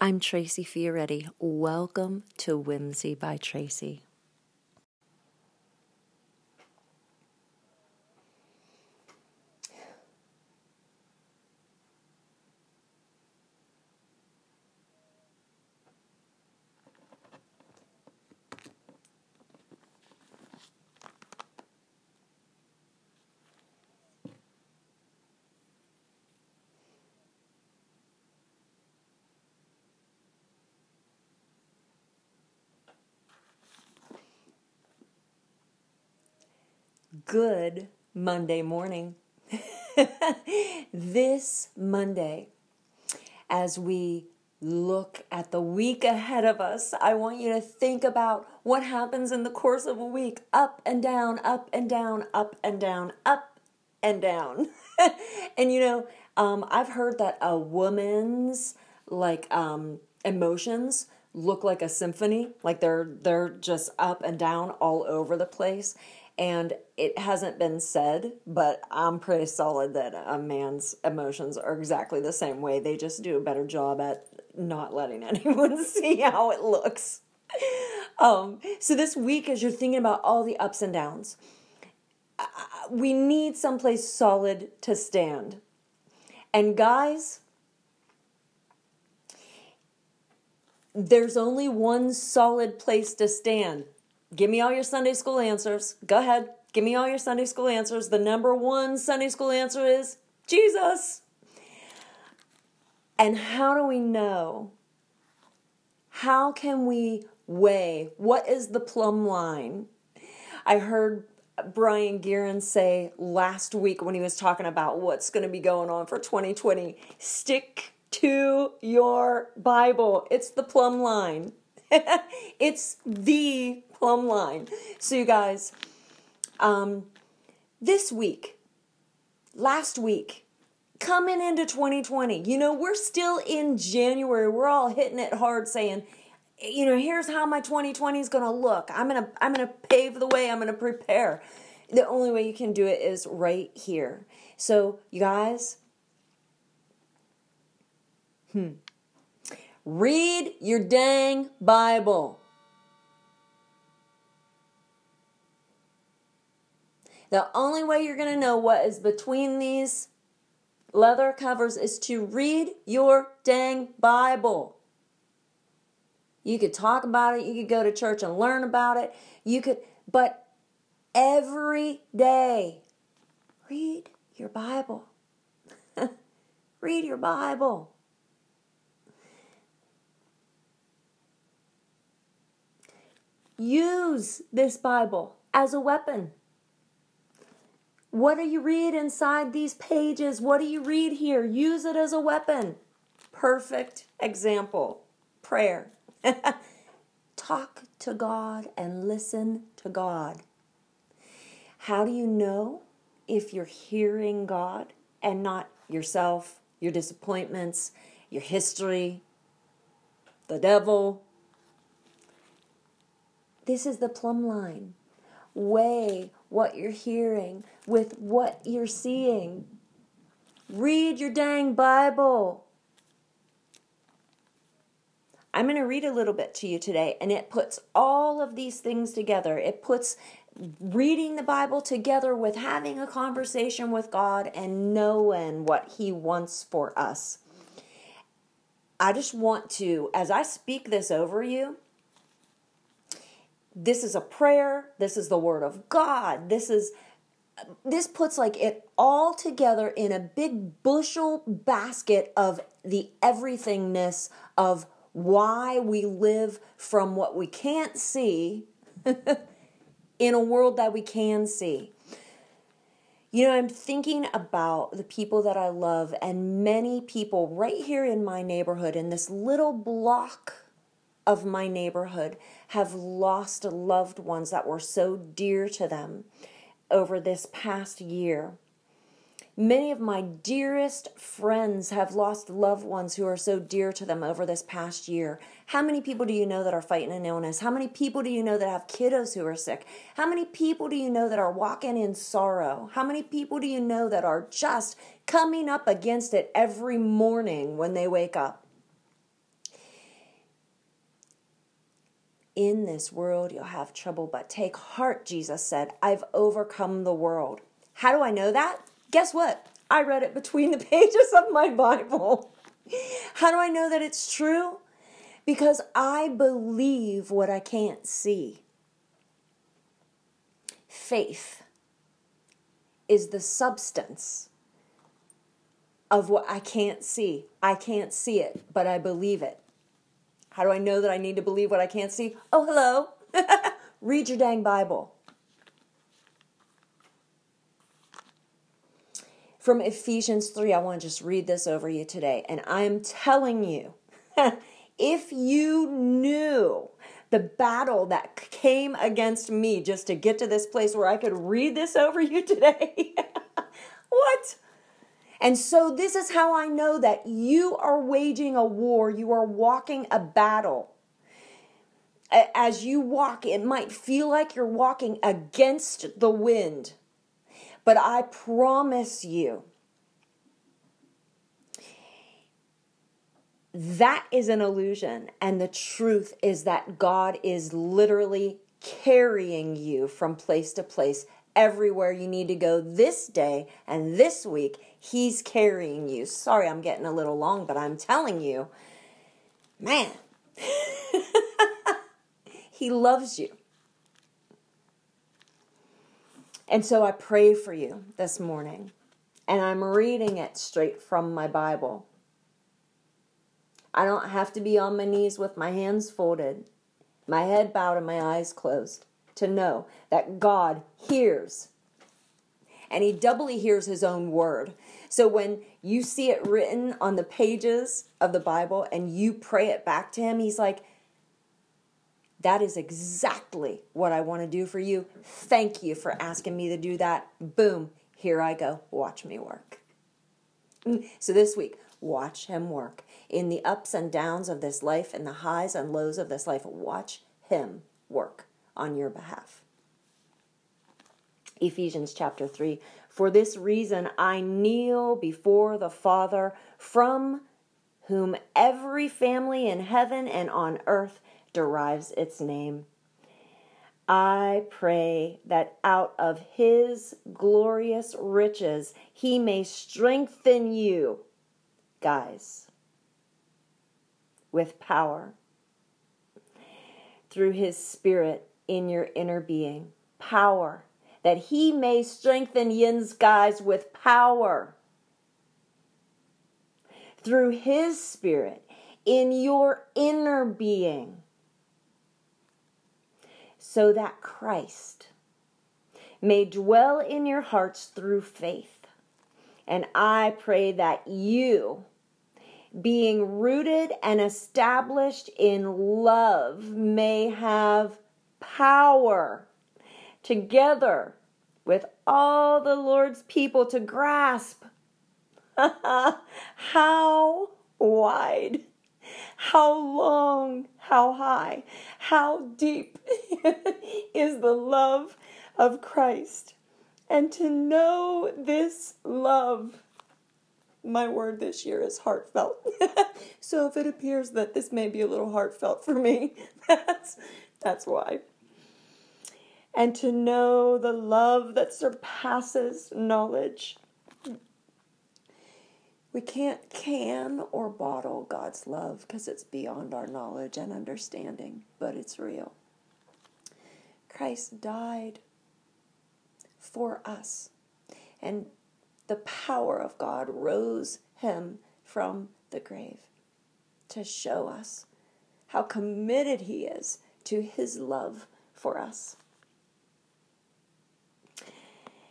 I'm Tracy Fioretti. Welcome to Whimsy by Tracy. Good Monday morning. this Monday, as we look at the week ahead of us, I want you to think about what happens in the course of a week up and down, up and down, up and down, up and down. and you know, um, I've heard that a woman's like um, emotions look like a symphony like they're they're just up and down all over the place and it hasn't been said, but I'm pretty solid that a man's emotions are exactly the same way. They just do a better job at not letting anyone see how it looks. Um, so this week, as you're thinking about all the ups and downs, we need someplace solid to stand. And guys, there's only one solid place to stand Give me all your Sunday school answers. Go ahead. Give me all your Sunday school answers. The number one Sunday school answer is Jesus. And how do we know? How can we weigh? What is the plumb line? I heard Brian Guerin say last week when he was talking about what's going to be going on for 2020 stick to your Bible. It's the plumb line. it's the plumb line. So, you guys, um, this week, last week, coming into 2020, you know, we're still in January. We're all hitting it hard saying, you know, here's how my 2020 is going to look. I'm going to I'm going to pave the way. I'm going to prepare. The only way you can do it is right here. So, you guys, hmm. Read your dang Bible. The only way you're going to know what is between these leather covers is to read your dang Bible. You could talk about it, you could go to church and learn about it. You could, but every day, read your Bible. read your Bible. Use this Bible as a weapon. What do you read inside these pages? What do you read here? Use it as a weapon. Perfect example prayer. Talk to God and listen to God. How do you know if you're hearing God and not yourself, your disappointments, your history, the devil? This is the plumb line. Weigh what you're hearing with what you're seeing. Read your dang Bible. I'm going to read a little bit to you today, and it puts all of these things together. It puts reading the Bible together with having a conversation with God and knowing what He wants for us. I just want to, as I speak this over you, this is a prayer, this is the word of God. This is this puts like it all together in a big bushel basket of the everythingness of why we live from what we can't see in a world that we can see. You know, I'm thinking about the people that I love, and many people right here in my neighborhood, in this little block of my neighborhood have lost loved ones that were so dear to them over this past year. Many of my dearest friends have lost loved ones who are so dear to them over this past year. How many people do you know that are fighting an illness? How many people do you know that have kiddos who are sick? How many people do you know that are walking in sorrow? How many people do you know that are just coming up against it every morning when they wake up? In this world you'll have trouble, but take heart, Jesus said. I've overcome the world. How do I know that? Guess what? I read it between the pages of my Bible. How do I know that it's true? Because I believe what I can't see. Faith is the substance of what I can't see. I can't see it, but I believe it. How do I know that I need to believe what I can't see? Oh, hello. Read your dang Bible. From Ephesians 3, I want to just read this over you today. And I am telling you, if you knew the battle that came against me just to get to this place where I could read this over you today? And so, this is how I know that you are waging a war, you are walking a battle. As you walk, it might feel like you're walking against the wind, but I promise you, that is an illusion. And the truth is that God is literally carrying you from place to place everywhere you need to go this day and this week. He's carrying you. Sorry, I'm getting a little long, but I'm telling you, man, He loves you. And so I pray for you this morning, and I'm reading it straight from my Bible. I don't have to be on my knees with my hands folded, my head bowed, and my eyes closed to know that God hears. And he doubly hears his own word. So when you see it written on the pages of the Bible and you pray it back to him, he's like, that is exactly what I want to do for you. Thank you for asking me to do that. Boom, here I go. Watch me work. So this week, watch him work. In the ups and downs of this life and the highs and lows of this life, watch him work on your behalf. Ephesians chapter 3 For this reason I kneel before the Father, from whom every family in heaven and on earth derives its name. I pray that out of his glorious riches he may strengthen you, guys, with power through his spirit in your inner being. Power. That he may strengthen yins guys with power through his spirit in your inner being so that Christ may dwell in your hearts through faith. And I pray that you being rooted and established in love, may have power together with all the Lord's people to grasp how wide, how long, how high, how deep is the love of Christ. And to know this love my word this year is heartfelt. so if it appears that this may be a little heartfelt for me, that's that's why. And to know the love that surpasses knowledge. We can't can or bottle God's love because it's beyond our knowledge and understanding, but it's real. Christ died for us. And the power of God rose him from the grave to show us how committed he is to his love for us.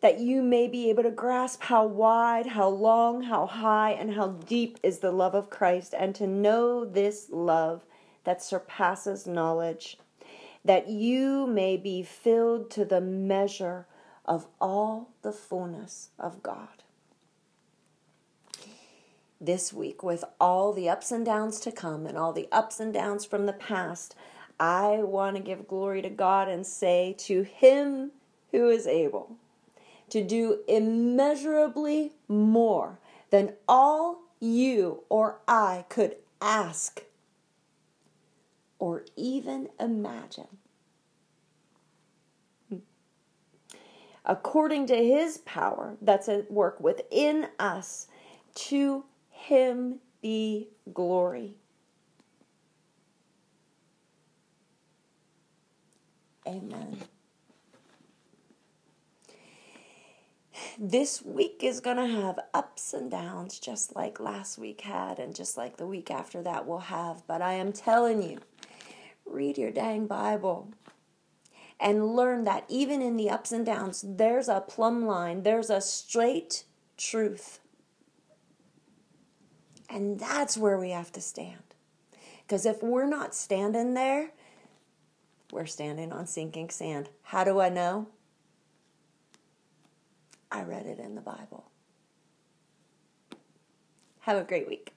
That you may be able to grasp how wide, how long, how high, and how deep is the love of Christ, and to know this love that surpasses knowledge, that you may be filled to the measure of all the fullness of God. This week, with all the ups and downs to come and all the ups and downs from the past, I want to give glory to God and say to Him who is able to do immeasurably more than all you or I could ask or even imagine. According to his power that's at work within us, to him be glory. Amen. This week is going to have ups and downs, just like last week had, and just like the week after that will have. But I am telling you, read your dang Bible and learn that even in the ups and downs, there's a plumb line, there's a straight truth. And that's where we have to stand. Because if we're not standing there, we're standing on sinking sand. How do I know? I read it in the Bible. Have a great week.